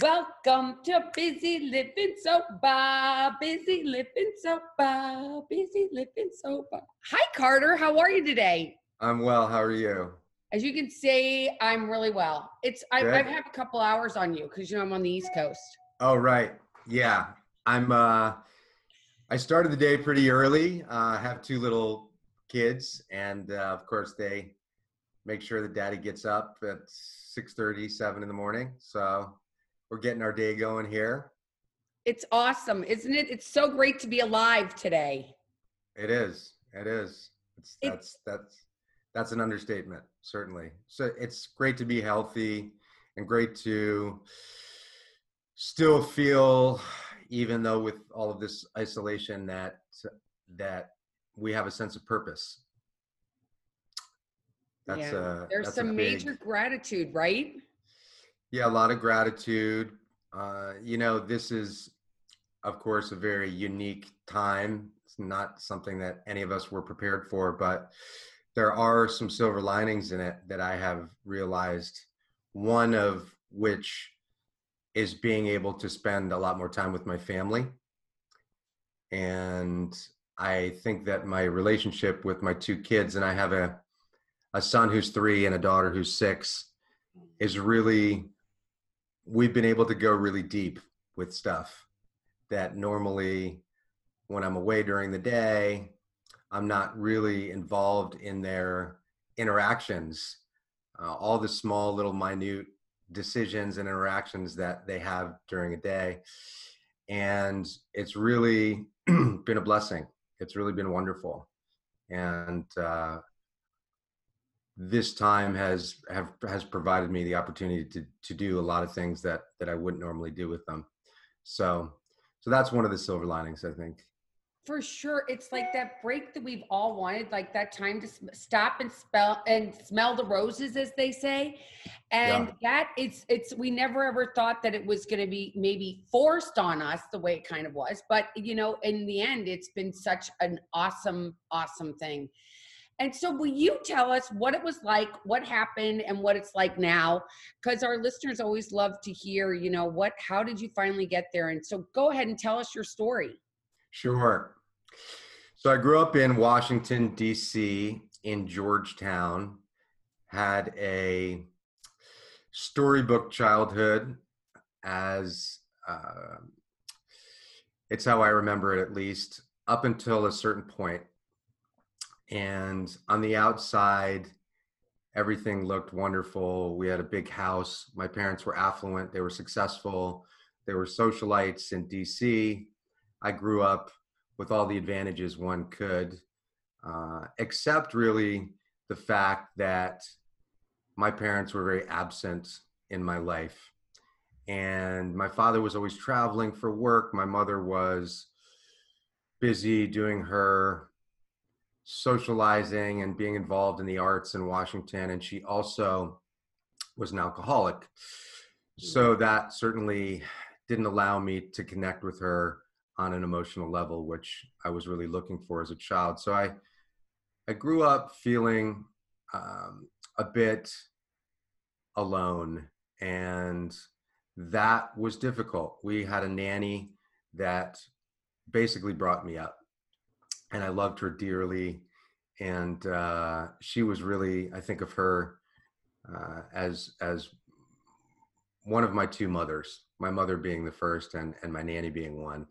Welcome to Busy Living Sober. Busy Living Sober. Busy Living Sober. Hi, Carter. How are you today? I'm well. How are you? As you can see, I'm really well. It's I, Good. I have a couple hours on you because you know I'm on the East Coast. Oh, right. Yeah. I'm uh I started the day pretty early. Uh, I have two little kids and uh, of course they make sure that daddy gets up at 6:30, 7 in the morning. So we're getting our day going here. It's awesome, isn't it? It's so great to be alive today. It is. It is. It's, It- that's that's that's an understatement, certainly. So it's great to be healthy and great to still feel, even though with all of this isolation, that that we have a sense of purpose. That's Yeah. a There's some big- major gratitude, right? Yeah, a lot of gratitude. Uh, you know, this is, of course, a very unique time. It's not something that any of us were prepared for, but there are some silver linings in it that I have realized. One of which is being able to spend a lot more time with my family. And I think that my relationship with my two kids, and I have a, a son who's three and a daughter who's six, is really we've been able to go really deep with stuff that normally when I'm away during the day, I'm not really involved in their interactions, uh, all the small little minute decisions and interactions that they have during a day. And it's really been a blessing. It's really been wonderful. And uh, this time has have has provided me the opportunity to to do a lot of things that that I wouldn't normally do with them. So so that's one of the silver linings, I think. For sure, it's like that break that we've all wanted, like that time to stop and spell and smell the roses, as they say. And that it's it's we never ever thought that it was going to be maybe forced on us the way it kind of was, but you know, in the end, it's been such an awesome, awesome thing. And so, will you tell us what it was like, what happened, and what it's like now? Because our listeners always love to hear, you know, what, how did you finally get there? And so, go ahead and tell us your story. Sure. So I grew up in Washington D.C. in Georgetown. Had a storybook childhood, as uh, it's how I remember it, at least up until a certain point. And on the outside, everything looked wonderful. We had a big house. My parents were affluent. They were successful. They were socialites in DC. I grew up with all the advantages one could, uh, except really the fact that my parents were very absent in my life. And my father was always traveling for work. My mother was busy doing her socializing and being involved in the arts in Washington. And she also was an alcoholic. So that certainly didn't allow me to connect with her on an emotional level, which I was really looking for as a child. So I, I grew up feeling um, a bit alone, and that was difficult. We had a nanny that basically brought me up, and I loved her dearly. And uh, she was really, I think of her uh, as as one of my two mothers my mother being the first and, and my nanny being one.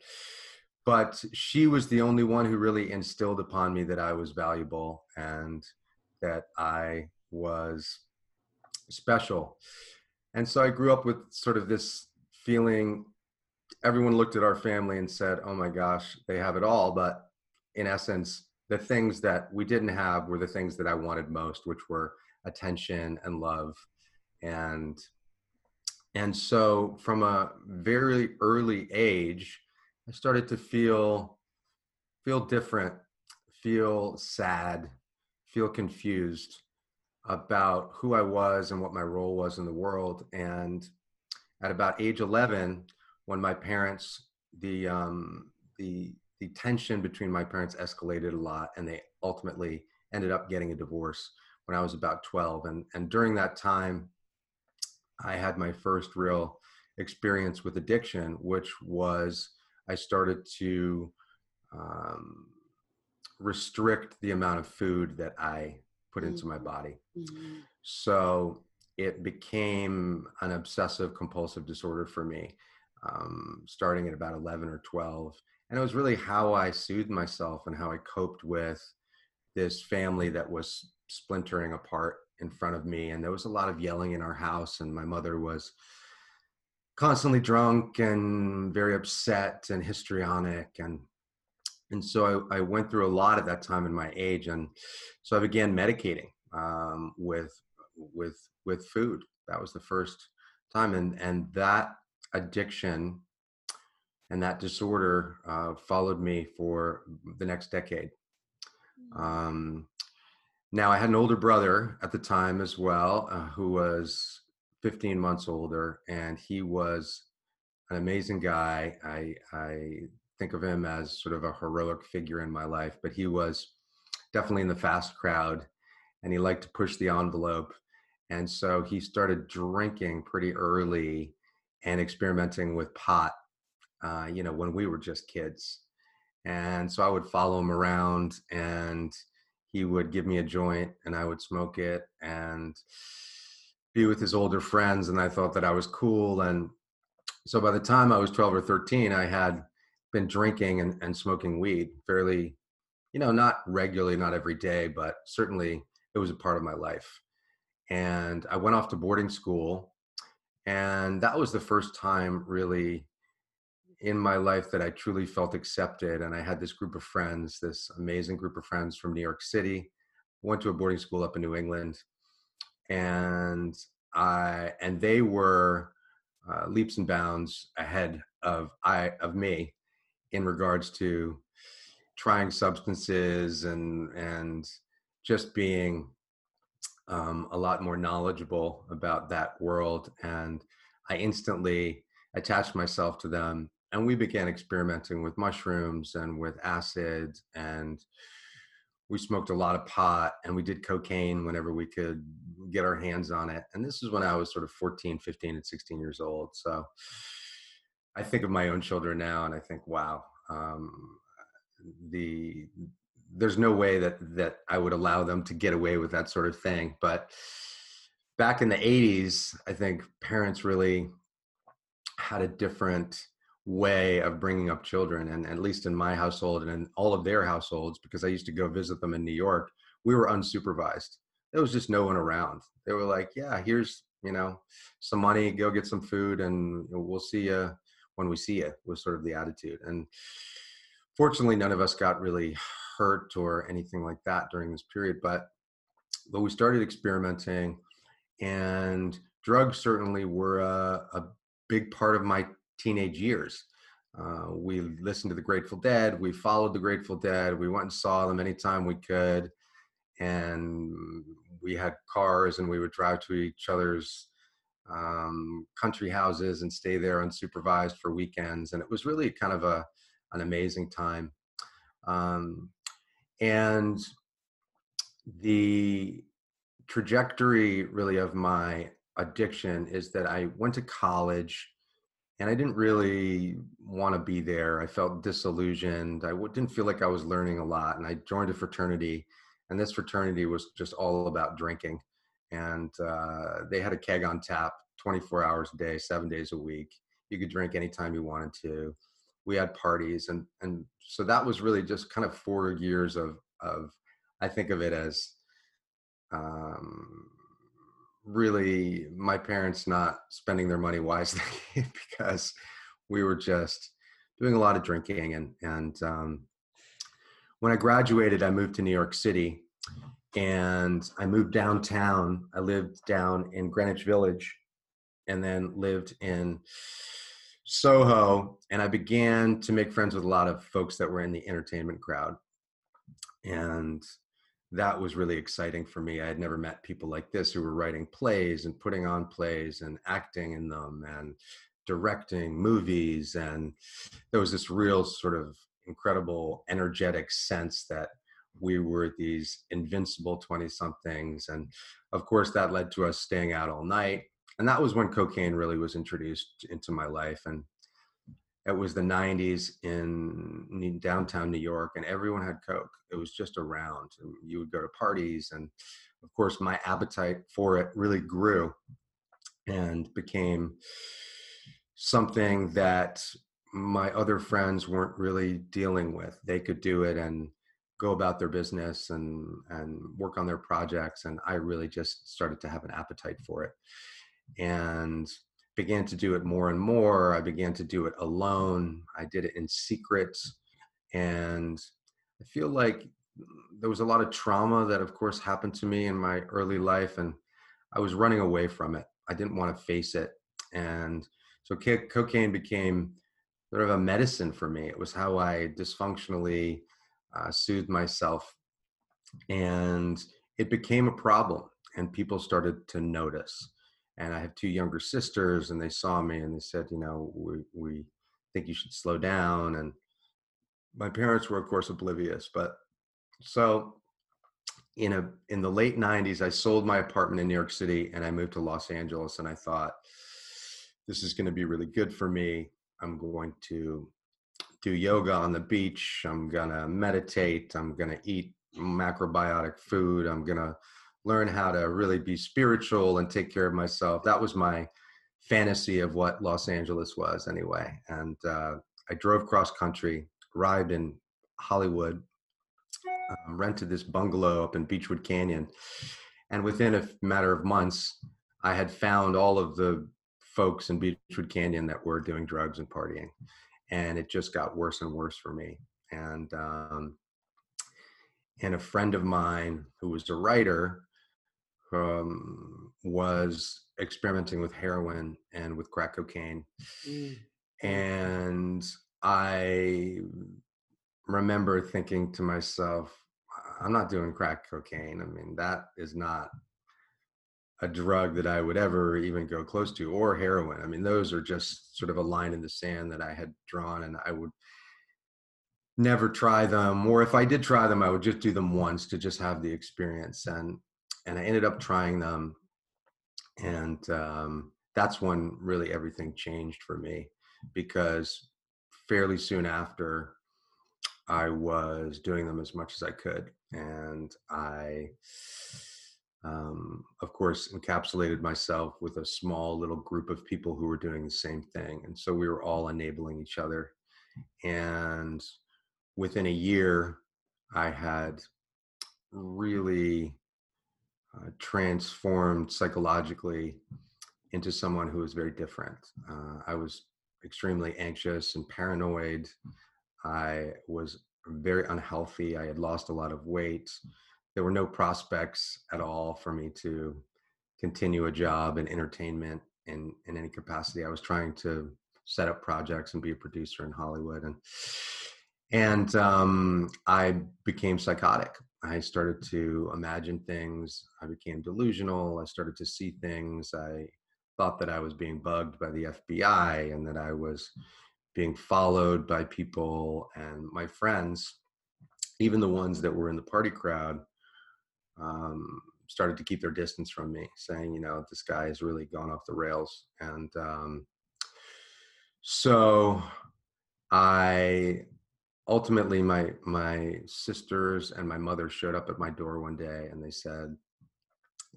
But she was the only one who really instilled upon me that I was valuable and that I was special. And so I grew up with sort of this feeling everyone looked at our family and said, oh my gosh, they have it all. But in essence, the things that we didn't have were the things that I wanted most, which were attention and love. And and so from a very early age i started to feel feel different feel sad feel confused about who i was and what my role was in the world. And at about age 11 when my parents the um the the tension between my parents escalated a lot and they ultimately ended up getting a divorce when i was about 12 and and during that time I had my first real experience with addiction, which was I started to um, restrict the amount of food that I put into my Mhm. body. Mhm. So it became an obsessive compulsive disorder for me, um, starting at about 11 or 12. And it was really how I soothed myself and how I coped with this family that was splintering apart in front of me. And there was a lot of yelling in our house, and my mother was constantly drunk and very upset and histrionic and and so I, I went through a lot at that time in my age and so i began medicating um, with with with food that was the first time and and that addiction and that disorder uh, followed me for the next decade. Um, now i had an older brother at the time as well uh, who was 15 months older and he was an amazing guy. I i think of him as sort of a heroic figure in my life but he was definitely in the fast crowd and he liked to push the envelope and so he started drinking pretty early and experimenting with pot uh, you know when we were just kids. And so i would follow him around and he would give me a joint and i would smoke it and be with his older friends and i thought that i was cool and so by the time i was 12 or 13 i had been drinking and, and smoking weed fairly you know not regularly not every day but certainly it was a part of my life. And i went off to boarding school and that was the first time really in my life that i truly felt accepted and i had this group of friends this amazing group of friends from new york city. Went to a boarding school up in new england and I and they were uh, leaps and bounds ahead of I of me in regards to trying substances and and just being um, a lot more knowledgeable about that world and I instantly attached myself to them and we began experimenting with mushrooms and with acid and we smoked a lot of pot and we did cocaine whenever we could get our hands on it and this is when i was sort of 14 15 and 16 years old so i think of my own children now and i think wow um, the there's no way that that i would allow them to get away with that sort of thing but back in the 80s i think parents really had a different way of bringing up children and at least in my household and in all of their households because i used to go visit them in new york we were unsupervised. There was just no one around. They were like yeah here's you know some money go get some food and we'll see you when we see you was sort of the attitude. And fortunately none of us got really hurt or anything like that during this period but but we started experimenting and drugs certainly were a, a big part of my teenage years. Uh, we listened to the Grateful Dead. We followed the Grateful Dead. We went and saw them anytime we could. And we had cars and we would drive to each other's um, country houses and stay there unsupervised for weekends. And it was really kind of a, an amazing time. Um, and the trajectory really of my addiction is that I went to college and I didn't really want to be there. I felt disillusioned. I didn't feel like I was learning a lot. And I joined a fraternity, and this fraternity was just all about drinking. And uh, they had a keg on tap 24 hours a day, seven days a week. You could drink anytime you wanted to. We had parties, and and so that was really just kind of four years of of. I think of it as um, really my parents not spending their money wisely because we were just doing a lot of drinking and and um, when I graduated, I moved to New York City, and I moved downtown. I lived down in Greenwich Village, and then lived in Soho. And I began to make friends with a lot of folks that were in the entertainment crowd, and that was really exciting for me. I had never met people like this who were writing plays and putting on plays and acting in them and directing movies. And there was this real sort of incredible, energetic sense that we were these invincible 20 somethings. And of course, that led to us staying out all night. and that was when cocaine really was introduced into my life and it was the 90s in downtown new york and everyone had coke. It was just around you would go to parties and of course my appetite for it really grew and became something that my other friends weren't really dealing with. They could do it and go about their business and and work on their projects and i really just started to have an appetite for it. And began to do it more and more. I began to do it alone. I did it in secret. And I feel like there was a lot of trauma that, of course, happened to me in my early life. And I was running away from it. I didn't want to face it. And so cocaine became sort of a medicine for me. It was how I dysfunctionally uh, soothed myself. And it became a problem, and people started to notice and I have two younger sisters, and they saw me and they said, you know, we we think you should slow down. And my parents were, of course, oblivious. But so, in a in the late '90s, I sold my apartment in New York City and I moved to Los Angeles. And I thought, this is going to be really good for me. I'm going to do yoga on the beach. I'm gonna meditate. I'm gonna eat macrobiotic food. I'm gonna learn how to really be spiritual and take care of myself. That was my fantasy of what Los Angeles was, anyway. And uh, I drove cross country, arrived in Hollywood, um, rented this bungalow up in Beachwood Canyon. And within a matter of months, I had found all of the folks in Beachwood Canyon that were doing drugs and partying. And it just got worse and worse for me. And um, and a friend of mine who was a writer um, was experimenting with heroin and with crack cocaine. Mm. And I remember thinking to myself, I'm not doing crack cocaine. I mean, that is not a drug that I would ever even go close to, or heroin. I mean, those are just sort of a line in the sand that I had drawn, and I would never try them. Or if I did try them, I would just do them once to just have the experience. And and I ended up trying them, and um, that's when really everything changed for me because fairly soon after I was doing them as much as I could, and I, um, of course, encapsulated myself with a small little group of people who were doing the same thing, and so we were all enabling each other, and within a year, I had really uh, transformed psychologically into someone who was very different. Uh, I was extremely anxious and paranoid. I was very unhealthy. I had lost a lot of weight. There were no prospects at all for me to continue a job in entertainment in, in any capacity. I was trying to set up projects and be a producer in Hollywood. And, and um, I became psychotic. I started to imagine things. I became delusional. I started to see things. I thought that I was being bugged by the FBI and that I was being followed by people and my friends, even the ones that were in the party crowd, um, started to keep their distance from me, saying, you know, this guy has really gone off the rails. And um, so I ultimately my my sisters and my mother showed up at my door one day and they said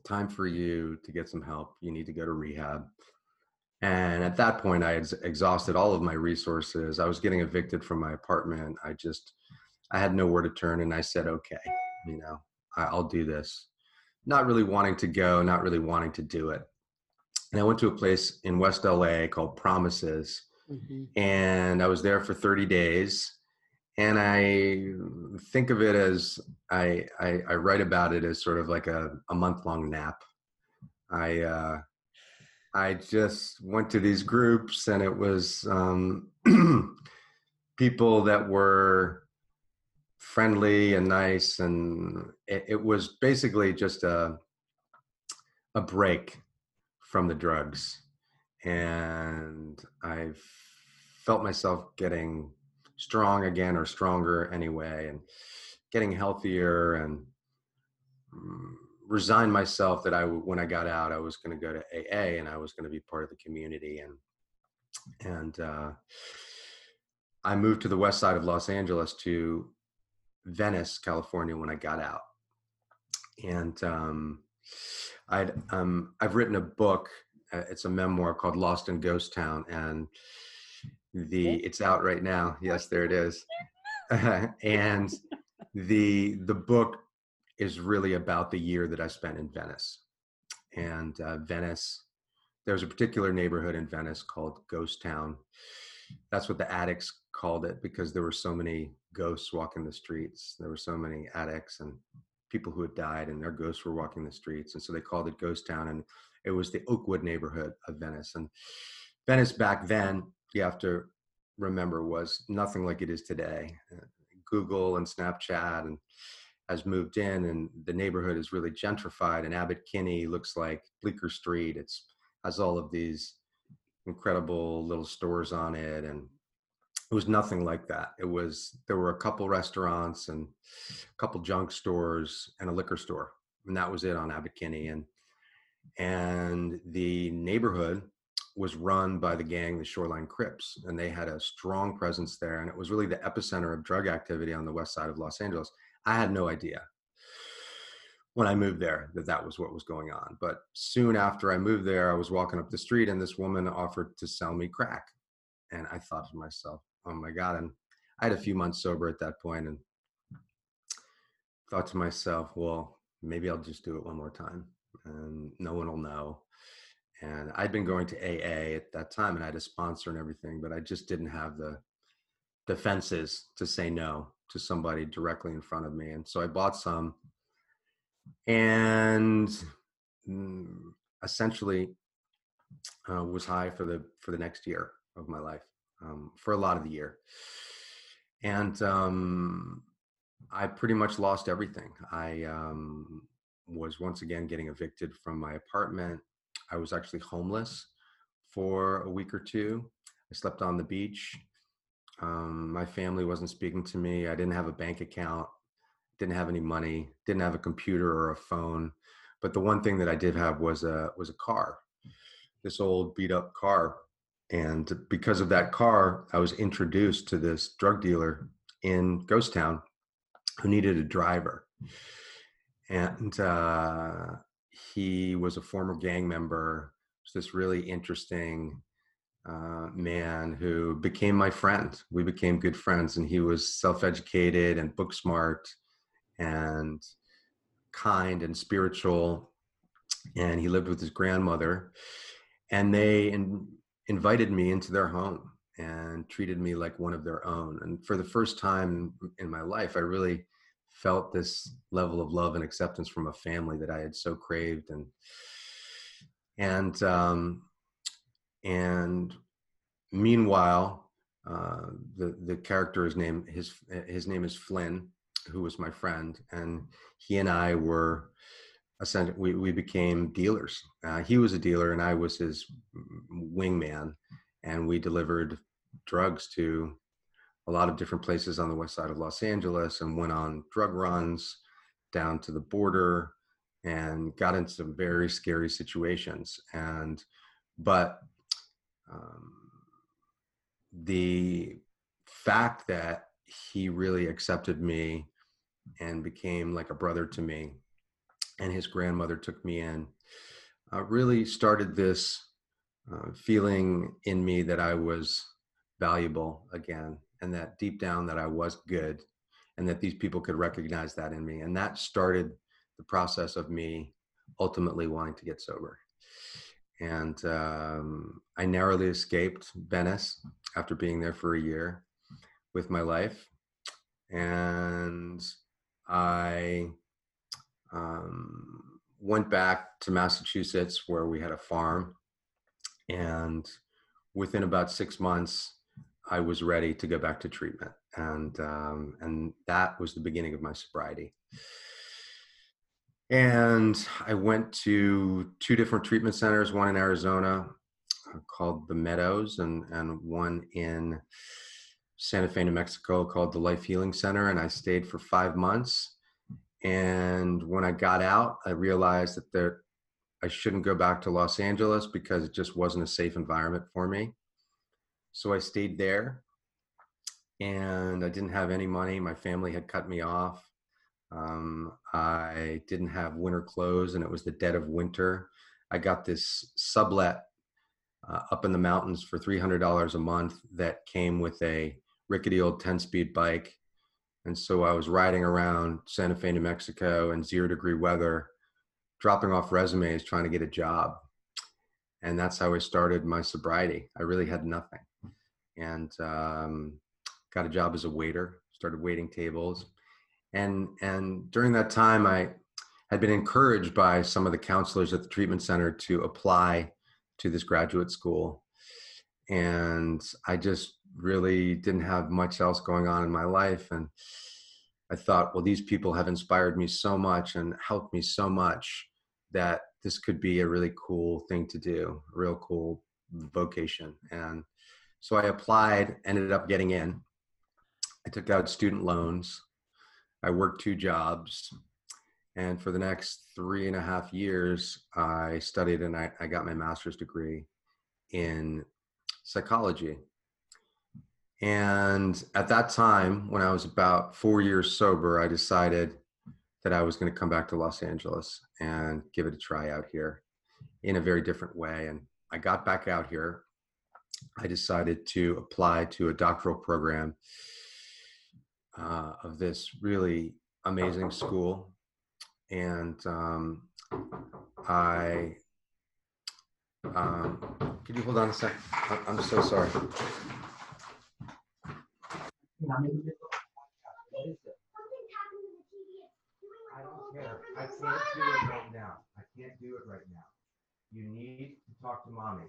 time for you to get some help. You need to go to rehab. And at that point i had exhausted all of my resources. I was getting evicted from my apartment. I just i had nowhere to turn and i said okay you know i'll do this. Not really wanting to go not really wanting to do it. And i went to a place in west la called promises mm-hmm. and i was there for 30 days and I think of it as I, I, I write about it as sort of like a, a month long nap. I uh, I just went to these groups, and it was um, people that were friendly and nice, and it, it was basically just a a break from the drugs, and I felt myself getting strong again or stronger anyway and getting healthier and mm, resigned myself that I, when I got out, I was going to go to AA and I was going to be part of the community. And, and, uh, I moved to the west side of Los Angeles to Venice, California when I got out. And, um, I'd, um, I've written a book. Uh, it's a memoir called Lost in Ghost Town. And the, it's out right now. Yes, there it is. and the, the book is really about the year that I spent in Venice. And uh, Venice, there's a particular neighborhood in Venice called Ghost Town. That's what the addicts called it because there were so many ghosts walking the streets. There were so many addicts and people who had died, and their ghosts were walking the streets. And so they called it Ghost Town. And it was the Oakwood neighborhood of Venice. And Venice back then, you have to remember, was nothing like it is today. Uh, Google and Snapchat and has moved in and the neighborhood is really gentrified and abbot kinney looks like bleecker street it's has all of these incredible little stores on it and it was nothing like that it was there were a couple restaurants and a couple junk stores and a liquor store and that was it on abbot kinney and and the neighborhood was run by the gang the shoreline crips and they had a strong presence there and it was really the epicenter of drug activity on the west side of los angeles I had no idea when I moved there that that was what was going on. But soon after I moved there, I was walking up the street and this woman offered to sell me crack. And I thought to myself, oh my God. And I had a few months sober at that point and thought to myself, well, maybe I'll just do it one more time and no one will know. And I'd been going to AA at that time and I had a sponsor and everything, but I just didn't have the defenses to say no to somebody directly in front of me. And so I bought some. And mm, essentially uh, was high for the for the next year of my life um, for a lot of the year. And um, i pretty much lost everything. I um, was once again getting evicted from my apartment i was actually homeless for a week or two i slept on the beach um, my family wasn't speaking to me. I didn't have a bank account, didn't have any money, didn't have a computer or a phone. But the one thing that I did have was a was a car, this old beat up car. And because of that car, I was introduced to this drug dealer in Ghost Town who needed a driver. And uh, he was a former gang member. Was this really interesting uh, man who became my friend. We became good friends, and he was self educated and book smart and kind and spiritual. And he lived with his grandmother, and they in, invited me into their home and treated me like one of their own. And for the first time in my life, I really felt this level of love and acceptance from a family that I had so craved and and um, and meanwhile, uh, the the character is named his his name is Flynn, who was my friend, and he and I were essentially we we became dealers. Uh, he was a dealer, and I was his wingman, and we delivered drugs to a lot of different places on the west side of Los Angeles, and went on drug runs down to the border, and got into some very scary situations. And but um, the fact that he really accepted me and became like a brother to me and his grandmother took me in uh, really started this uh, feeling in me that i was valuable again and that deep down that i was good and that these people could recognize that in me and that started the process of me ultimately wanting to get sober. And um, I narrowly escaped Venice after being there for a year with my life, and I um, went back to Massachusetts where we had a farm, and within about six months, I was ready to go back to treatment, and um, and that was the beginning of my sobriety. And I went to two different treatment centers, one in Arizona uh, called the Meadows and, and one in Santa Fe, New Mexico called the Life Healing Center. And I stayed for five months. And when I got out, I realized that there, I shouldn't go back to Los Angeles because it just wasn't a safe environment for me. So I stayed there and I didn't have any money. My family had cut me off. Um, I didn't have winter clothes and it was the dead of winter. I got this sublet uh, up in the mountains for $300 a month that came with a rickety old 10 speed bike. And so I was riding around Santa Fe, New Mexico in zero degree weather, dropping off resumes, trying to get a job. And that's how I started my sobriety. I really had nothing. And um, got a job as a waiter, started waiting tables. And, and during that time, I had been encouraged by some of the counselors at the treatment center to apply to this graduate school. And I just really didn't have much else going on in my life. And I thought, well, these people have inspired me so much and helped me so much that this could be a really cool thing to do, a real cool vocation. And so I applied, ended up getting in. I took out student loans. I worked two jobs. And for the next three and a half years, I studied and I, I got my master's degree in psychology. And at that time, when I was about four years sober, I decided that I was going to come back to Los Angeles and give it a try out here in a very different way. And I got back out here. I decided to apply to a doctoral program uh, of this really amazing school and um, I. Um, could you hold on a sec? I'm so sorry. I don't care. Can't do it right now. I can't do it right now. You need to talk to mommy.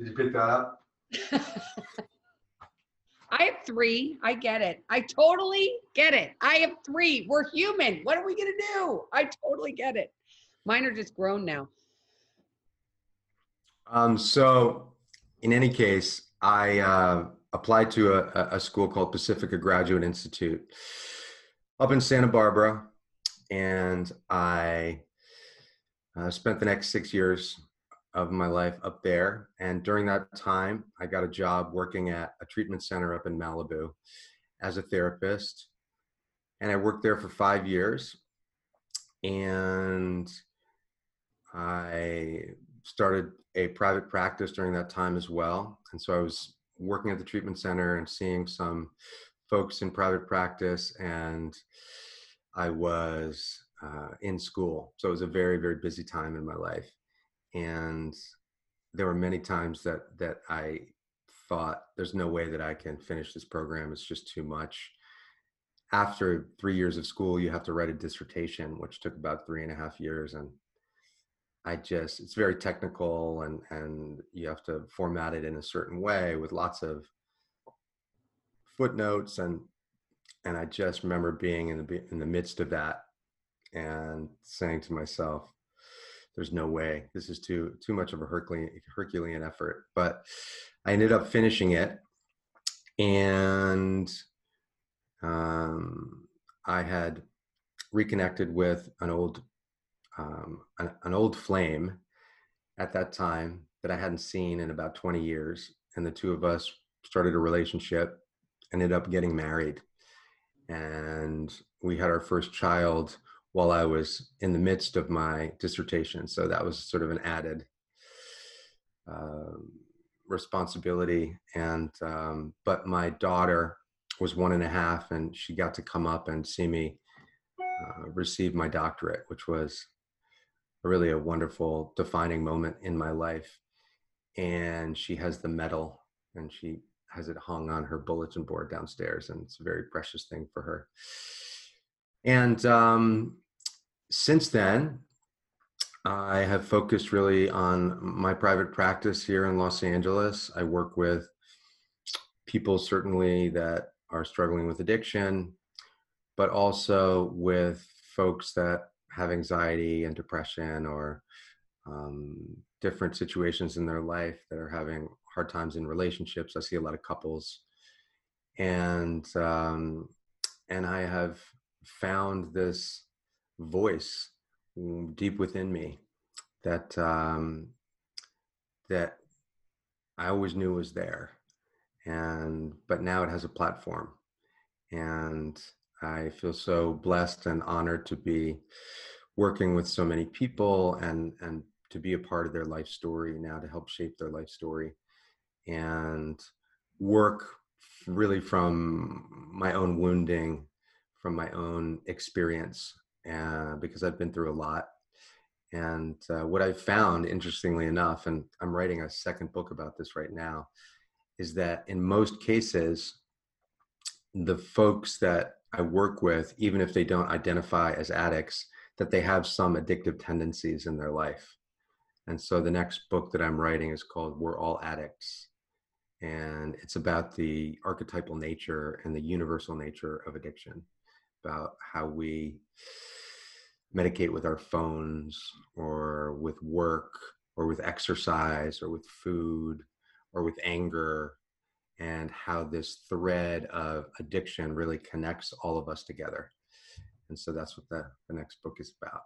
Did you pick that up? I have three. I get it. I totally get it. I have three. We're human. What are we going to do? I totally get it. Mine are just grown now. Um, so, in any case, I uh, applied to a, a school called Pacifica Graduate Institute up in Santa Barbara, and I uh, spent the next six years of my life up there. And during that time, I got a job working at a treatment center up in Malibu as a therapist. And I worked there for five years. And I started a private practice during that time as well. And so I was working at the treatment center and seeing some folks in private practice. And I was uh, in school. So it was a very, very busy time in my life and there were many times that that I thought there's no way that I can finish this program. It's just too much. After three years of school, you have to write a dissertation, which took about three and a half years. And I just, it's very technical and, and you have to format it in a certain way with lots of footnotes. And, and I just remember being in the, in the midst of that and saying to myself, there's no way. This is too too much of a herculean herculean effort. But i ended up finishing it and um, i had reconnected with an old um, an, an old flame at that time that i hadn't seen in about 20 years and the two of us started a relationship ended up getting married and we had our first child while I was in the midst of my dissertation. So that was sort of an added uh, responsibility. And um, but my daughter was one and a half, and she got to come up and see me uh, receive my doctorate, which was really a wonderful defining moment in my life. And she has the medal, and she has it hung on her bulletin board downstairs, and it's a very precious thing for her. And um, since then, I have focused really on my private practice here in Los Angeles. I work with people certainly that are struggling with addiction, but also with folks that have anxiety and depression or um, different situations in their life that are having hard times in relationships. I see a lot of couples and um, and I have found this voice deep within me that um, that I always knew was there, and but now it has a platform, and I feel so blessed and honored to be working with so many people and and to be a part of their life story now to help shape their life story and work really from my own wounding from my own experience uh, because I've been through a lot. And uh, what I've found, interestingly enough, and I'm writing a second book about this right now, is that in most cases, the folks that I work with, even if they don't identify as addicts, that they have some addictive tendencies in their life. And so the next book that I'm writing is called We're All Addicts. And it's about the archetypal nature and the universal nature of addiction, about how we medicate with our phones or with work or with exercise or with food or with anger and how this thread of addiction really connects all of us together. And so that's what the, the next book is about.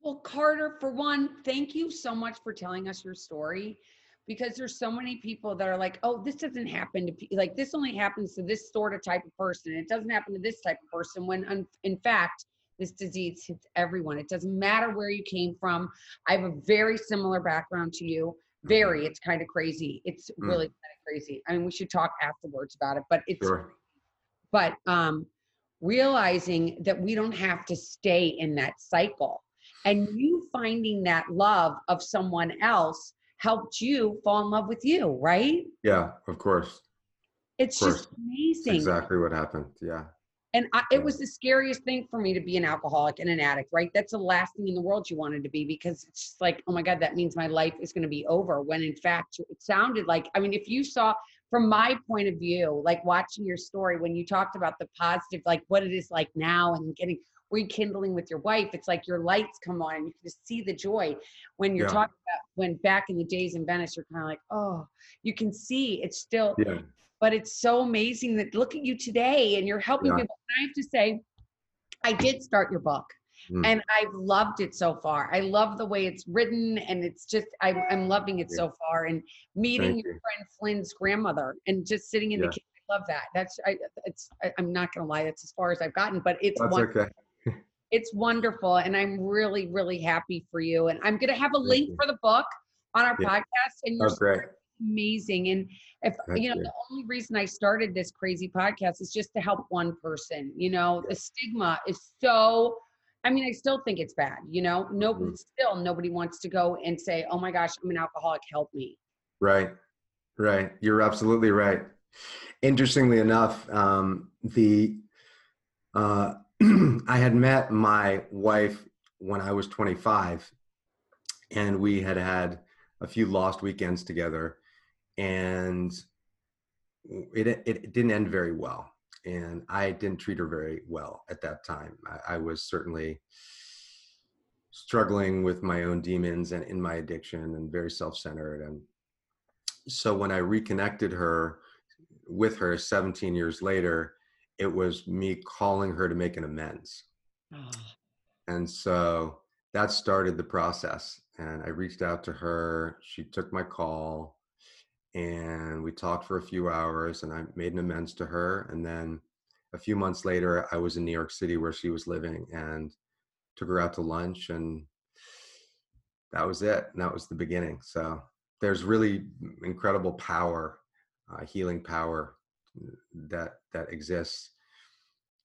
Well, Carter, for one, thank you so much for telling us your story because there's so many people that are like, oh, this doesn't happen to people. Like, this only happens to this sort of type of person. It doesn't happen to this type of person. When, in fact, this disease hits everyone. It doesn't matter where you came from. I have a very similar background to you very mm-hmm. it's kind of crazy it's mm. really kind of crazy i mean we should talk afterwards about it but it's sure. but um realizing that we don't have to stay in that cycle and you finding that love of someone else helped you fall in love with you right yeah of course it's of course. just amazing exactly what happened yeah and I, it was the scariest thing for me to be an alcoholic and an addict, right? That's the last thing in the world you wanted to be because it's just like, oh my God, that means my life is going to be over. When in fact, it sounded like, I mean, if you saw from my point of view, like watching your story, when you talked about the positive, like what it is like now and getting rekindling with your wife, it's like your lights come on and you can just see the joy. When you're yeah. talking about when back in the days in Venice, you're kind of like, oh, you can see it's still. Yeah but it's so amazing that look at you today and you're helping yeah. people. And I have to say, I did start your book. Mm. And I've loved it so far. I love the way it's written, and it's just I'm, I'm loving it so far. And meeting Thank your you. friend Flynn's grandmother, and just sitting in the kitchen, I love that. That's I, it's I, am not gonna lie, that's as far as I've gotten, but it's that's wonderful. okay. It's wonderful, and I'm really really happy for you. And I'm gonna have a link for the book on our yeah. podcast. And you're oh, great. amazing. And if Thank you know you. the only reason i started this crazy podcast is just to help one person you know the stigma is so i mean i still think it's bad you know nobody mm-hmm. still nobody wants to go and say oh my gosh i'm an alcoholic help me right right you're absolutely right interestingly enough um, the uh, i had met my wife when i was 25 and we had had a few lost weekends together and it, it didn't end very well and i didn't treat her very well at that time. I, I, was certainly struggling with my own demons and in my addiction and very self-centered and so when i reconnected her with her 17 years later it was me calling her to make an amends oh. and so that started the process and i reached out to her she took my call and we talked for a few hours and I made an amends to her. And then a few months later, I was in New York City where she was living and took her out to lunch and that was it. And that was the beginning. So there's really incredible power, uh, healing power that, that exists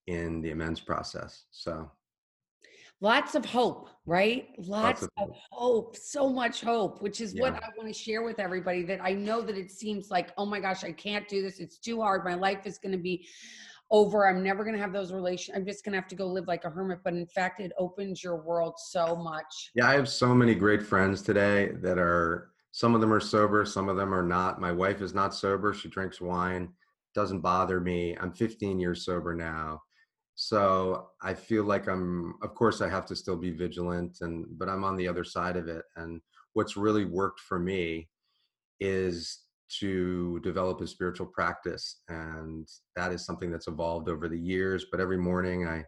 in the amends process. So lots of hope, right? Lots, lots of, of hope. so much hope, which is yeah. what I want to share with everybody that I know that it seems like, oh my gosh, I can't do this. It's too hard. My life is going to be over. I'm never going to have those relations. I'm just going to have to go live like a hermit. But in fact, it opens your world so much. Yeah, I have so many great friends today that are, some of them are sober, some of them are not. My wife is not sober. She drinks wine. Doesn't bother me. I'm 15 years sober now so i feel like i'm of course i have to still be vigilant and but i'm on the other side of it and what's really worked for me is to develop a spiritual practice. And that is something that's evolved over the years. But every morning I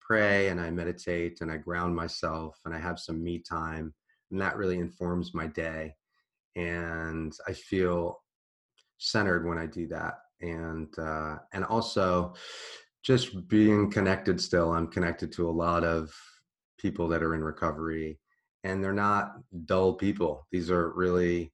pray and I meditate and I ground myself and I have some me time. And that really informs my day. And I feel centered when I do that. And uh, and also just being connected still. I'm connected to a lot of people that are in recovery and they're not dull people. These are really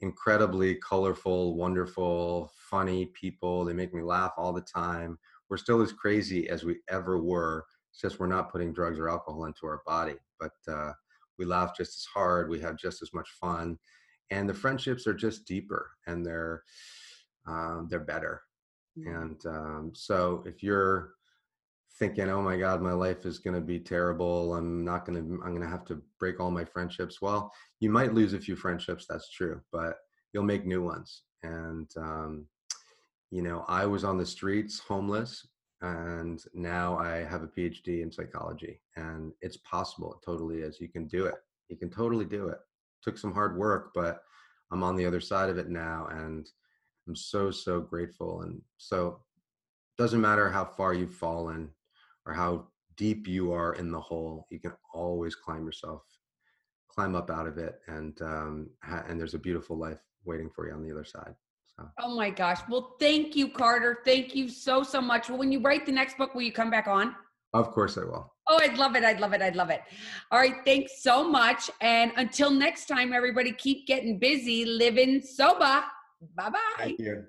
incredibly colorful, wonderful, funny people. They make me laugh all the time. We're still as crazy as we ever were. It's just we're not putting drugs or alcohol into our body, but uh, we laugh just as hard. We have just as much fun, and the friendships are just deeper and they're um, they're better. Mm-hmm. And um, so if you're thinking, "Oh my God, my life is going to be terrible. I'm not going to. I'm going to have to break all my friendships." Well, you might lose a few friendships. That's true, but you'll make new ones. And um, you know, I was on the streets, homeless, and now I have a PhD in psychology, and it's possible. It totally is. You can do it. You can totally do it. Took some hard work, but I'm on the other side of it now, and I'm so so grateful. And so, doesn't matter how far you've fallen or how deep you are in the hole, you can always climb yourself, climb up out of it, and um, ha- and there's a beautiful life waiting for you on the other side. So. Oh my gosh! Well, thank you, Carter. Thank you so so much. Well, when you write the next book, will you come back on? Of course, I will. Oh, I'd love it. I'd love it. I'd love it. All right. Thanks so much. And until next time, everybody, keep getting busy, living sober. Bye bye. Thank you.